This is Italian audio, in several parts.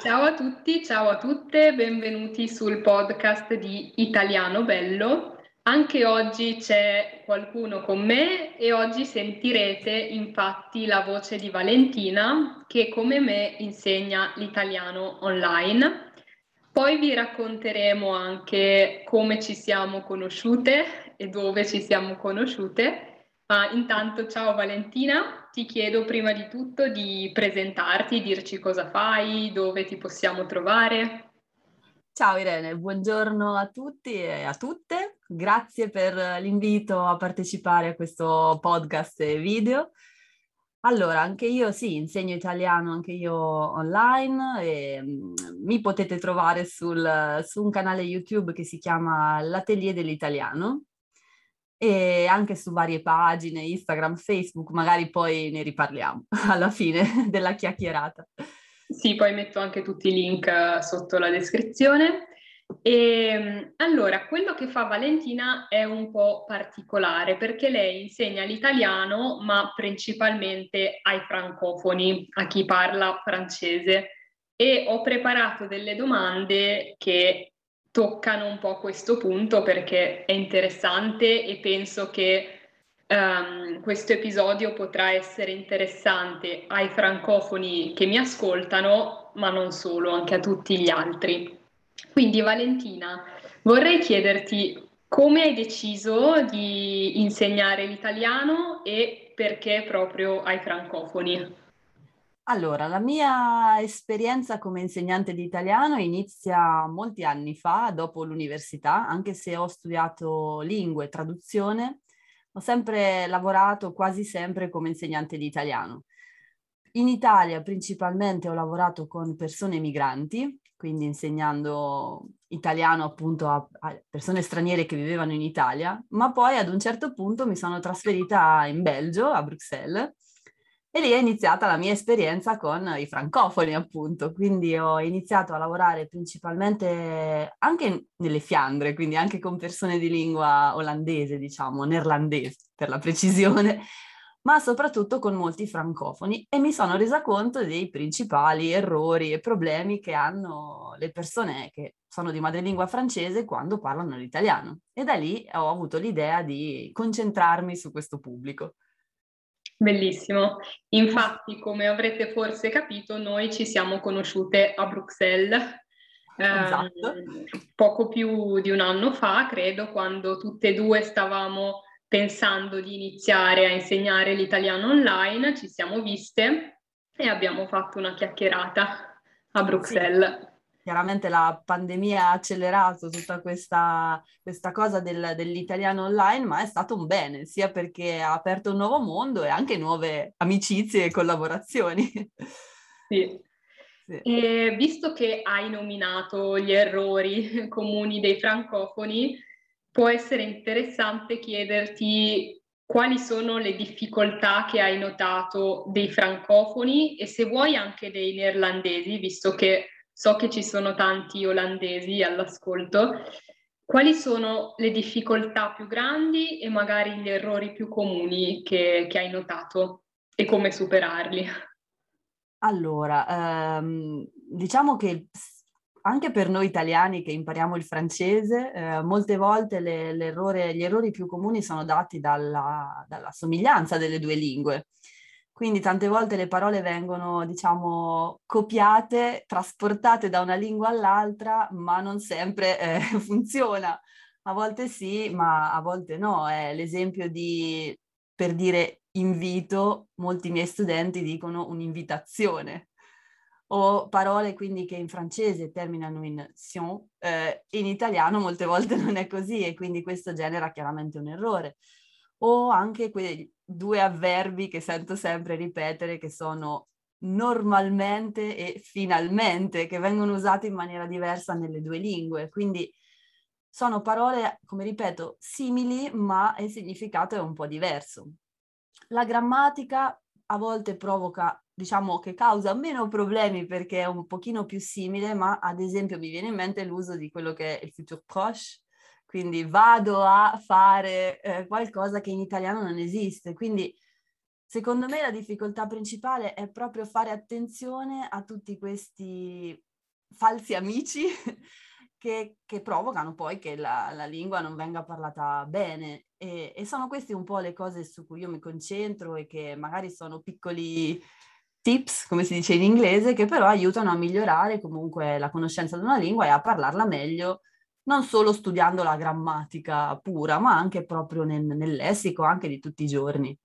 Ciao a tutti, ciao a tutte, benvenuti sul podcast di Italiano Bello. Anche oggi c'è qualcuno con me e oggi sentirete infatti la voce di Valentina che come me insegna l'italiano online. Poi vi racconteremo anche come ci siamo conosciute e dove ci siamo conosciute ma intanto, ciao Valentina, ti chiedo prima di tutto di presentarti, dirci cosa fai, dove ti possiamo trovare. Ciao Irene, buongiorno a tutti e a tutte. Grazie per l'invito a partecipare a questo podcast e video. Allora, anche io sì, insegno italiano anche io online e mm, mi potete trovare sul, su un canale YouTube che si chiama L'Atelier dell'Italiano e anche su varie pagine, Instagram, Facebook, magari poi ne riparliamo alla fine della chiacchierata. Sì, poi metto anche tutti i link eh, sotto la descrizione. E ehm, allora, quello che fa Valentina è un po' particolare perché lei insegna l'italiano, ma principalmente ai francofoni, a chi parla francese. E ho preparato delle domande che toccano un po' questo punto perché è interessante e penso che um, questo episodio potrà essere interessante ai francofoni che mi ascoltano, ma non solo, anche a tutti gli altri. Quindi Valentina, vorrei chiederti come hai deciso di insegnare l'italiano e perché proprio ai francofoni? Allora, la mia esperienza come insegnante di italiano inizia molti anni fa, dopo l'università, anche se ho studiato lingue e traduzione, ho sempre lavorato quasi sempre come insegnante di italiano. In Italia principalmente ho lavorato con persone migranti, quindi insegnando italiano appunto a, a, persone straniere che vivevano in Italia, ma poi ad un certo punto mi sono trasferita in Belgio, a Bruxelles, e lì è iniziata la mia esperienza con i francofoni, appunto. Quindi ho iniziato a lavorare principalmente anche nelle Fiandre, quindi anche con persone di lingua olandese, diciamo, neerlandese per la precisione, ma soprattutto con molti francofoni e mi sono resa conto dei principali errori e problemi che hanno le persone che sono di madrelingua francese quando parlano l'italiano. E da lì ho avuto l'idea di concentrarmi su questo pubblico. Bellissimo. Infatti, come avrete forse capito, noi ci siamo conosciute a Bruxelles esatto. eh, poco più di un anno fa, credo, quando tutte e due stavamo pensando di iniziare a insegnare l'italiano online, ci siamo viste e abbiamo fatto una chiacchierata a Bruxelles. Sì chiaramente la pandemia ha accelerato tutta questa, questa cosa del, dell'italiano online, ma è stato un bene, sia perché ha aperto un nuovo mondo e anche nuove amicizie e collaborazioni. Sì. sì. E visto che hai nominato gli errori comuni dei francofoni, può essere interessante chiederti quali sono le difficoltà che hai notato dei francofoni e se vuoi anche dei neerlandesi, visto che so che ci sono tanti olandesi all'ascolto. Quali sono le difficoltà più grandi e magari gli errori più comuni che, che hai notato e come superarli? Allora, ehm, diciamo che anche per noi italiani che impariamo il francese, eh, molte volte le, gli errori più comuni sono dati dalla, dalla somiglianza delle due lingue. Quindi tante volte le parole vengono, diciamo, copiate, trasportate da una lingua all'altra, ma non sempre eh, funziona. A volte sì, ma a volte no. È l'esempio di, per dire invito, molti miei studenti dicono un'invitazione. O parole quindi che in francese terminano in sion, eh, in italiano molte volte non è così e quindi questo genera chiaramente un errore o anche quei due avverbi che sento sempre ripetere che sono normalmente e finalmente, che vengono usati in maniera diversa nelle due lingue. Quindi sono parole, come ripeto, simili, ma il significato è un po' diverso. La grammatica a volte provoca, diciamo che causa meno problemi perché è un pochino più simile, ma ad esempio mi viene in mente l'uso di quello che è il futur proche, quindi vado a fare eh, qualcosa che in italiano non esiste. Quindi Secondo me la difficoltà principale è proprio fare attenzione a tutti questi falsi amici che, che provocano poi che la, la, lingua non venga parlata bene. E, e sono queste un po' le cose su cui io mi concentro e che magari sono piccoli tips, come si dice in inglese, che però aiutano a migliorare comunque la conoscenza di una lingua e a parlarla meglio, non solo studiando la grammatica pura, ma anche proprio nel, nel lessico, anche di tutti i giorni.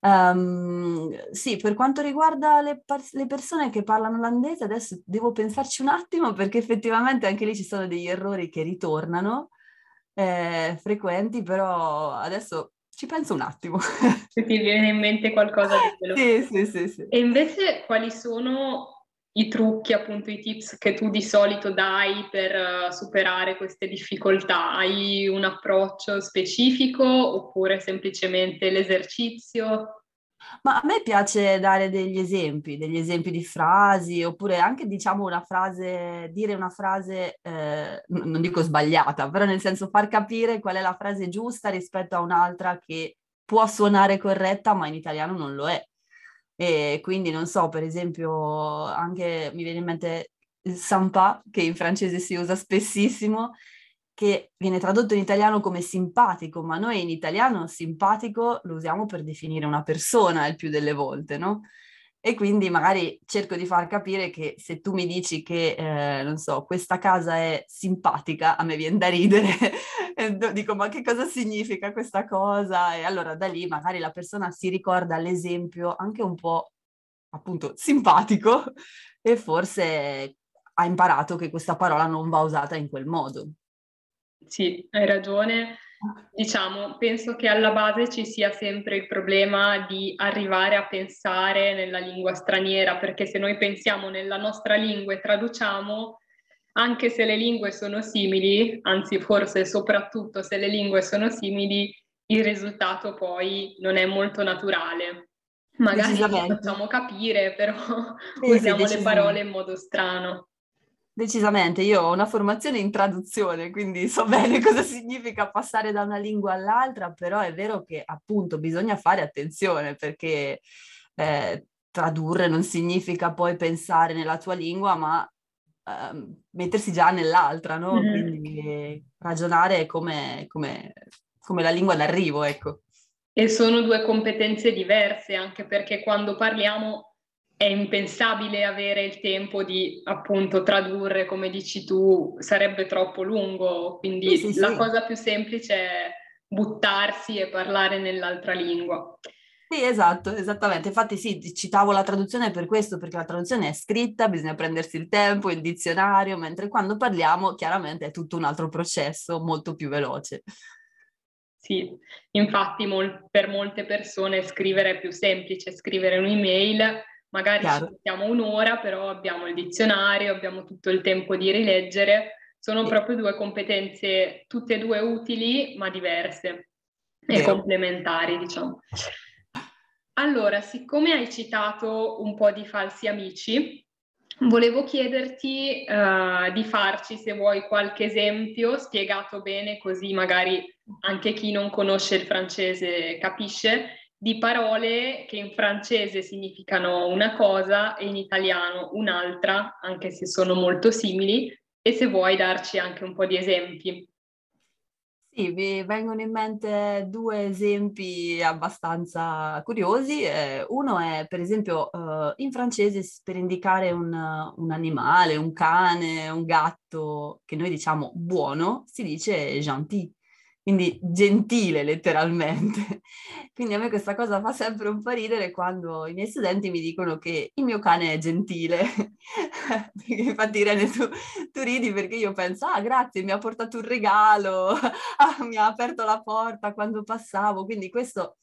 Um, sì, per quanto riguarda le, le, persone che parlano olandese, adesso devo pensarci un attimo perché effettivamente anche lì ci sono degli errori che ritornano, eh, frequenti, però adesso ci penso un attimo. Se ti viene in mente qualcosa di quello. Sì, sì, sì, sì. E invece quali sono i trucchi, appunto i tips che tu di solito dai per uh, superare queste difficoltà? Hai un approccio specifico oppure semplicemente l'esercizio? Ma a me piace dare degli esempi, degli esempi di frasi, oppure anche diciamo una frase, dire una frase, eh, non dico sbagliata, però nel senso far capire qual è la frase giusta rispetto a un'altra che può suonare corretta, ma in italiano non lo è. E quindi non so, per esempio, anche mi viene in mente il sympa, che in francese si usa spessissimo, che viene tradotto in italiano come simpatico, ma noi in italiano simpatico lo usiamo per definire una persona il più delle volte, no? E quindi magari cerco di far capire che se tu mi dici che, eh, non so, questa casa è simpatica, a me viene da ridere, dico ma che cosa significa questa cosa? E allora da lì magari la persona si ricorda l'esempio anche un po' appunto simpatico e forse ha imparato che questa parola non va usata in quel modo. Sì, hai ragione. Diciamo, penso che alla base ci sia sempre il problema di arrivare a pensare nella lingua straniera, perché se noi pensiamo nella nostra lingua e traduciamo, anche se le lingue sono simili, anzi forse soprattutto se le lingue sono simili, il risultato poi non è molto naturale. Magari ci facciamo capire, però sì, usiamo le parole in modo strano. Decisamente, io ho una formazione in traduzione, quindi so bene cosa significa passare da una lingua all'altra, però è vero che appunto bisogna fare attenzione perché eh, tradurre non significa poi pensare nella tua lingua, ma eh, mettersi già nell'altra, no? Mm-hmm. Quindi ragionare come, come, come la lingua d'arrivo, ecco. E sono due competenze diverse, anche perché quando parliamo è impensabile avere il tempo di appunto tradurre, come dici tu, sarebbe troppo lungo, quindi sì, sì, la sì. cosa più semplice è buttarsi e parlare nell'altra lingua. Sì, esatto, esattamente. Infatti sì, citavo la traduzione per questo, perché la traduzione è scritta, bisogna prendersi il tempo, il dizionario, mentre quando parliamo chiaramente è tutto un altro processo molto più veloce. Sì, infatti mol- per molte persone scrivere è più semplice, scrivere un'email magari Chiaro. ci mettiamo un'ora, però abbiamo il dizionario, abbiamo tutto il tempo di rileggere. Sono sì. proprio due competenze, tutte e due utili, ma diverse e Vero. complementari, diciamo. Allora, siccome hai citato un po' di falsi amici, volevo chiederti uh, di farci, se vuoi, qualche esempio spiegato bene, così magari anche chi non conosce il francese capisce, di parole che in francese significano una cosa e in italiano un'altra, anche se sono molto simili, e se vuoi darci anche un po' di esempi. Sì, mi vengono in mente due esempi abbastanza curiosi. Eh, uno è, per esempio, uh, in francese per indicare un, un, animale, un cane, un gatto, che noi diciamo buono, si dice gentil quindi gentile letteralmente. Quindi a me questa cosa fa sempre un po' ridere quando i miei studenti mi dicono che il mio cane è gentile. Infatti Irene tu, tu, ridi perché io penso, ah grazie, mi ha portato un regalo, ah, mi ha aperto la porta quando passavo, quindi questo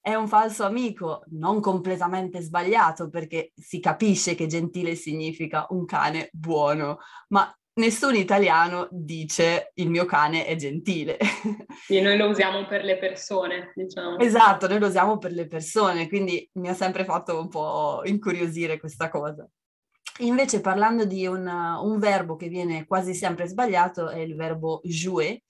è un falso amico, non completamente sbagliato perché si capisce che gentile significa un cane buono, ma nessun italiano dice il mio cane è gentile. Sì, noi lo usiamo per le persone, diciamo. Esatto, noi lo usiamo per le persone, quindi mi ha sempre fatto un po' incuriosire questa cosa. Invece parlando di un, un verbo che viene quasi sempre sbagliato è il verbo jouer,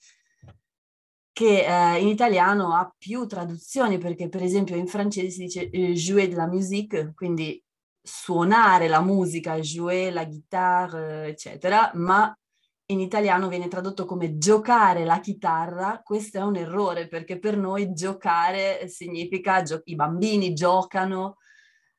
che eh, in italiano ha più traduzioni, perché per esempio in francese si dice eh, jouer de la musique, quindi suonare la musica, jouer la chitarra, eccetera, ma in italiano viene tradotto come giocare la chitarra, questo è un errore perché per noi giocare significa gio- i bambini giocano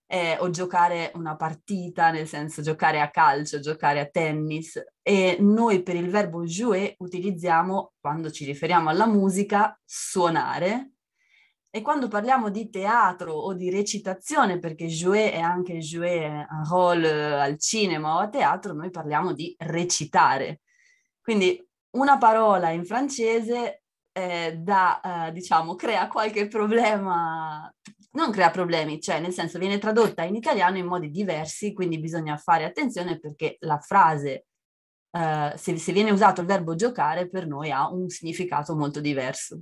eh, o giocare una partita, nel senso giocare a calcio, giocare a tennis. E noi per il verbo jouer utilizziamo, quando ci riferiamo alla musica, suonare e quando parliamo di teatro o di recitazione, perché jouer è anche jouer un role al cinema o a teatro, noi parliamo di recitare. Quindi una parola in francese eh, da, eh, diciamo, crea qualche problema, non crea problemi, cioè nel senso viene tradotta in italiano in modi diversi, quindi bisogna fare attenzione perché la frase, eh, se, se viene usato il verbo giocare, per noi ha un significato molto diverso.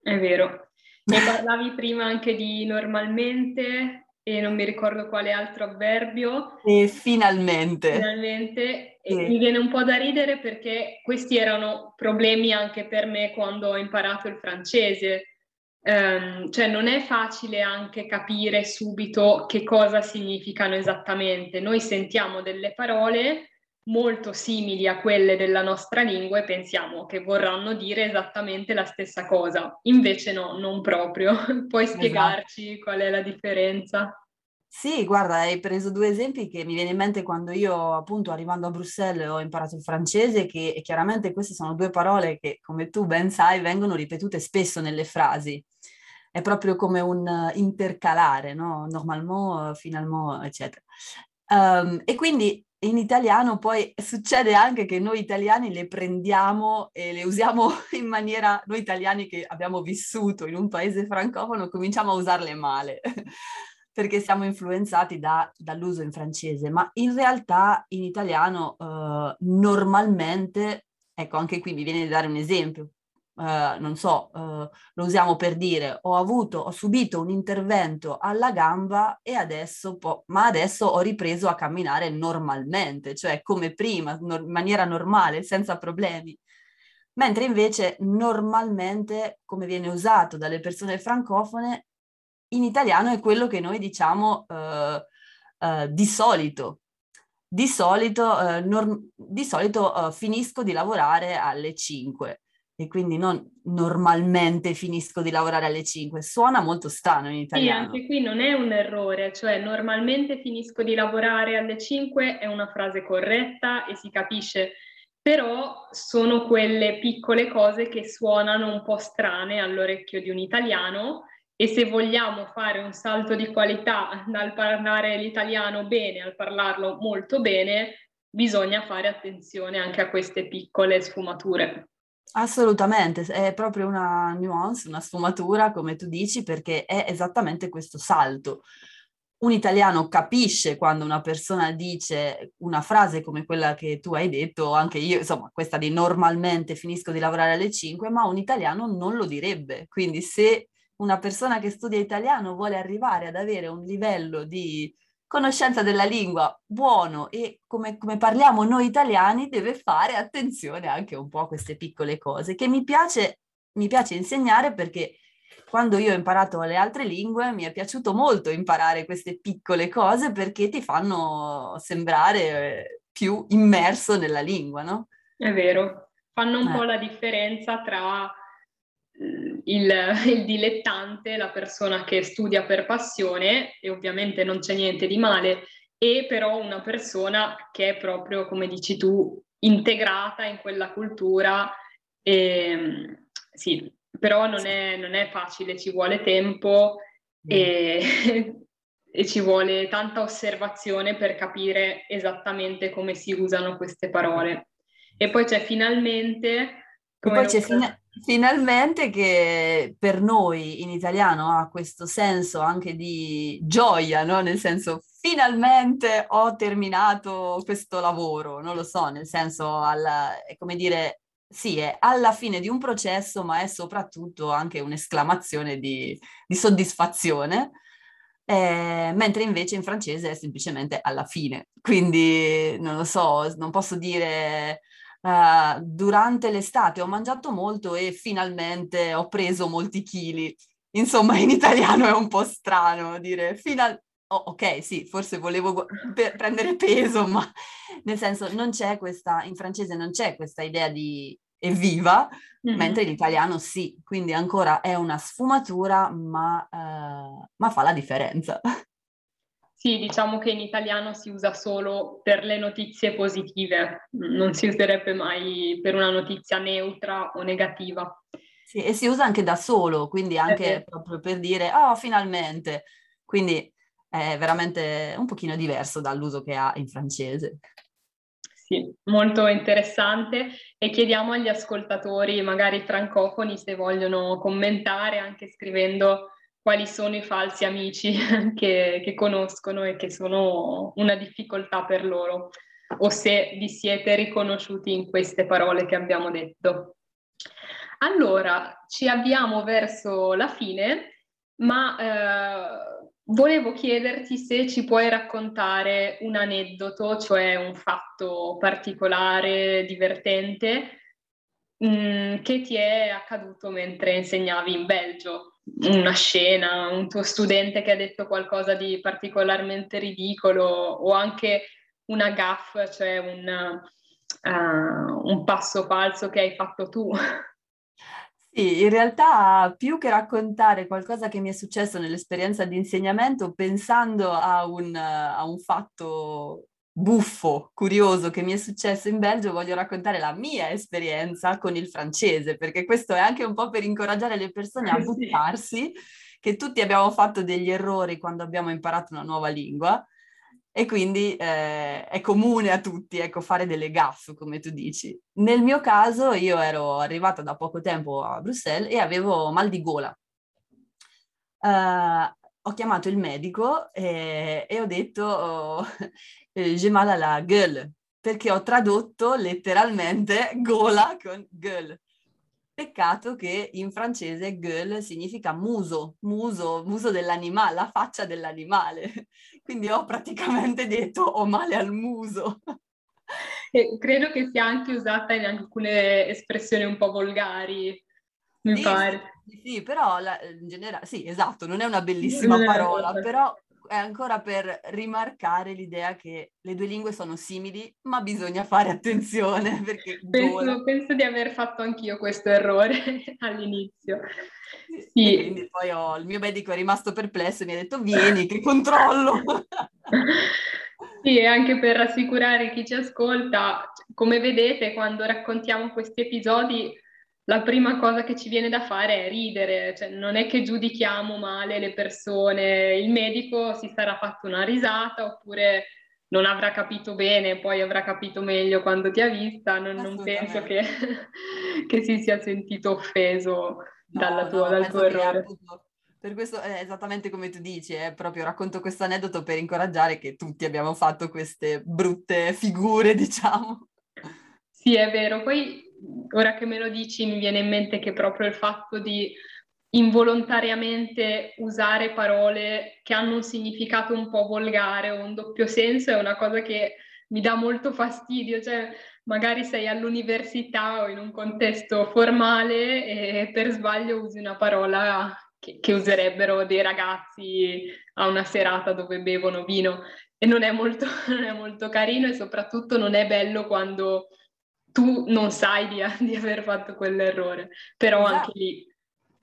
È vero. Ne parlavi prima anche di normalmente, e non mi ricordo quale altro avverbio. E finalmente. Finalmente. E mi viene un po' da ridere perché questi erano problemi anche per me quando ho imparato il francese. Um, cioè non è facile anche capire subito che cosa significano esattamente. Noi sentiamo delle parole molto simili a quelle della nostra lingua e pensiamo che vorranno dire esattamente la stessa cosa. Invece no, non proprio. Puoi esatto. spiegarci esatto. qual è la differenza? Sì, guarda, hai preso due esempi che mi viene in mente quando io, appunto, arrivando a Bruxelles ho imparato il francese, che chiaramente queste sono due parole che, come tu ben sai, vengono ripetute spesso nelle frasi. È proprio come un intercalare, no? Normalement, finalement, eccetera. Um, e quindi in italiano poi succede anche che noi italiani le prendiamo e le usiamo in maniera, noi italiani che abbiamo vissuto in un paese francofono, cominciamo a usarle male perché siamo influenzati da, dall'uso in francese, ma in realtà in italiano eh, normalmente, ecco anche qui mi viene da dare un esempio, Uh, non so, uh, lo usiamo per dire ho avuto, ho subito un intervento alla gamba e adesso, po- ma adesso ho ripreso a camminare normalmente, cioè come prima, no- in maniera normale, senza problemi. Mentre invece normalmente, come viene usato dalle persone francofone, in italiano è quello che noi diciamo uh, di solito. Di solito, norm- di solito finisco di lavorare alle 5 e quindi non normalmente finisco di lavorare alle 5, suona molto strano in italiano. Sì, anche qui non è un errore, cioè normalmente finisco di lavorare alle 5 è una frase corretta e si capisce, però sono quelle piccole cose che suonano un po' strane all'orecchio di un italiano e se vogliamo fare un salto di qualità dal parlare l'italiano bene al parlarlo molto bene, bisogna fare attenzione anche a queste piccole sfumature. Assolutamente, è proprio una nuance, una sfumatura, come tu dici, perché è esattamente questo salto. Un italiano capisce quando una persona dice una frase come quella che tu hai detto, anche io, insomma, questa di normalmente finisco di lavorare alle 5, ma un italiano non lo direbbe. Quindi se una persona che studia italiano vuole arrivare ad avere un livello di conoscenza della lingua buono e come, come, parliamo noi italiani deve fare attenzione anche un po' a queste piccole cose che mi piace, mi piace insegnare perché quando io ho imparato le altre lingue mi è piaciuto molto imparare queste piccole cose perché ti fanno sembrare eh, più immerso nella lingua, no? È vero, fanno un eh. po' la differenza tra il, il, dilettante, la persona che studia per passione, e ovviamente non c'è niente di male, e però una persona che è proprio, come dici tu, integrata in quella cultura. E, sì, però non è, non è facile, ci vuole tempo e, e ci vuole tanta osservazione per capire esattamente come si usano queste parole. E poi c'è finalmente... E poi c'è fina- finalmente che per noi in italiano ha questo senso anche di gioia, no? Nel senso, finalmente ho terminato questo lavoro, non lo so, nel senso, alla, è come dire, sì, è alla fine di un processo, ma è soprattutto anche un'esclamazione di, di soddisfazione. Eh, mentre invece in francese è semplicemente alla fine. Quindi non lo so, non posso dire uh, durante l'estate ho mangiato molto e finalmente ho preso molti chili. Insomma, in italiano è un po' strano dire final... Oh, ok, sì, forse volevo per prendere peso, ma nel senso non c'è questa, in francese non c'è questa idea di evviva, mm-hmm. mentre in italiano sì, quindi ancora è una sfumatura, ma, uh, ma fa la differenza. Sì, diciamo che in italiano si usa solo per le notizie positive, non si userebbe mai per una notizia neutra o negativa. Sì, e si usa anche da solo, quindi anche eh, proprio per dire, oh, finalmente. Quindi è veramente un pochino diverso dall'uso che ha in francese. Sì, molto interessante e chiediamo agli ascoltatori, magari francofoni, se vogliono commentare anche scrivendo quali sono i falsi amici che, che conoscono e che sono una difficoltà per loro o se vi siete riconosciuti in queste parole che abbiamo detto. Allora, ci avviamo verso la fine, ma eh, volevo chiederti se ci puoi raccontare un aneddoto, cioè un fatto particolare, divertente, mh, mm, che ti è accaduto mentre insegnavi in Belgio una scena, un tuo studente che ha detto qualcosa di particolarmente ridicolo o anche una gaffa, cioè un, uh, un passo falso che hai fatto tu. Sì, in realtà più che raccontare qualcosa che mi è successo nell'esperienza di insegnamento, pensando a un, a un fatto buffo, curioso che mi è successo in Belgio, voglio raccontare la mia esperienza con il francese, perché questo è anche un po' per incoraggiare le persone a buttarsi, che tutti abbiamo fatto degli errori quando abbiamo imparato una nuova lingua e quindi eh, è comune a tutti, ecco, fare delle gaffe, come tu dici. Nel mio caso io ero arrivata da poco tempo a Bruxelles e avevo mal di gola. Uh, ho chiamato il medico e, e ho detto oh, eh, j'ai mal à la gueule, perché ho tradotto letteralmente gola con gueule. Peccato che in francese gueule significa muso, muso, muso dell'animale, la faccia dell'animale. Quindi ho praticamente detto ho male al muso. E credo che sia anche usata in alcune espressioni un po' volgari, mi sì, pare. Sì, sì però la, in generale, sì, esatto, non è una bellissima parola, però è ancora per rimarcare l'idea che le due lingue sono simili, ma bisogna fare attenzione perché penso, penso di aver fatto anch'io questo errore all'inizio. Sì. E quindi poi ho, il mio medico è rimasto perplesso e mi ha detto vieni che controllo. Sì, e anche per rassicurare chi ci ascolta, come vedete quando raccontiamo questi episodi la prima cosa che ci viene da fare è ridere, cioè non è che giudichiamo male le persone, il medico si sarà fatto una risata oppure non avrà capito bene, poi avrà capito meglio quando ti ha vista, non, non penso che, che, si sia sentito offeso no, tua, no, dal tuo errore. Per questo è esattamente come tu dici, è proprio racconto questo aneddoto per incoraggiare che tutti abbiamo fatto queste brutte figure, diciamo. Sì, è vero. Poi ora che me lo dici mi viene in mente che proprio il fatto di involontariamente usare parole che hanno un significato un po' volgare o un doppio senso è una cosa che mi dà molto fastidio, cioè magari sei all'università o in un contesto formale e per sbaglio usi una parola che, che userebbero dei ragazzi a una serata dove bevono vino. E non è molto, non è molto carino e soprattutto non è bello quando tu non sai di, di aver fatto quell'errore, però esatto. anche lì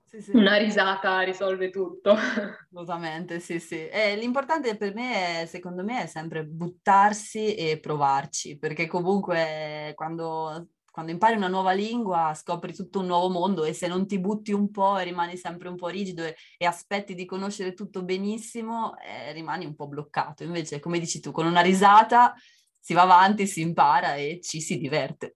sì, sì. una risata risolve tutto. Assolutamente, sì, sì. E l'importante per me, è, secondo me, è sempre buttarsi e provarci, perché comunque quando, quando impari una nuova lingua scopri tutto un nuovo mondo e se non ti butti un po' e rimani sempre un po' rigido e, e aspetti di conoscere tutto benissimo, eh, rimani un po' bloccato. Invece, come dici tu, con una risata si va avanti, si impara e ci si diverte.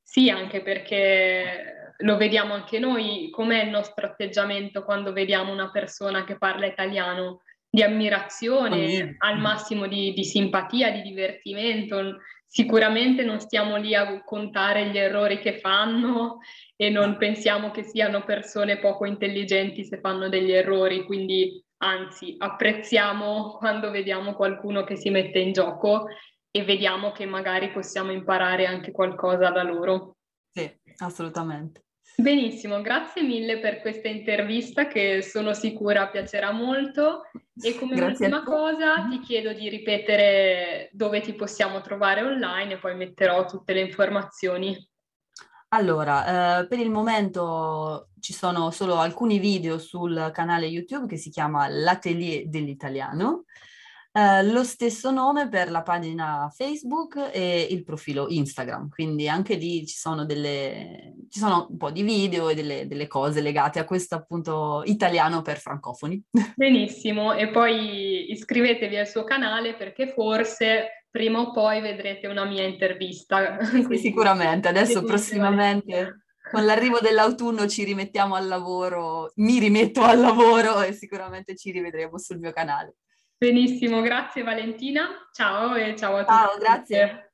Sì, anche perché lo vediamo anche noi, com'è il nostro atteggiamento quando vediamo una persona che parla italiano, di ammirazione, al massimo di, di simpatia, di divertimento. Sicuramente non stiamo lì a contare gli errori che fanno e non pensiamo che siano persone poco intelligenti se fanno degli errori, quindi anzi apprezziamo quando vediamo qualcuno che si mette in gioco e vediamo che magari possiamo imparare anche qualcosa da loro. Sì, assolutamente. Benissimo, grazie mille per questa intervista che sono sicura piacerà molto e come grazie ultima cosa ti chiedo di ripetere dove ti possiamo trovare online e poi metterò tutte le informazioni. Allora, eh, per il momento ci sono solo alcuni video sul canale YouTube che si chiama L'Atelier dell'Italiano eh, lo stesso nome per la pagina Facebook e il profilo Instagram, quindi anche lì ci sono, delle, ci sono un po' di video e delle, delle cose legate a questo appunto italiano per francofoni. Benissimo, e poi iscrivetevi al suo canale perché forse prima o poi vedrete una mia intervista. Sì, sicuramente, adesso prossimamente con l'arrivo dell'autunno ci rimettiamo al lavoro, mi rimetto al lavoro e sicuramente ci rivedremo sul mio canale. Benissimo, grazie Valentina. Ciao e ciao a tutti. Ciao, grazie.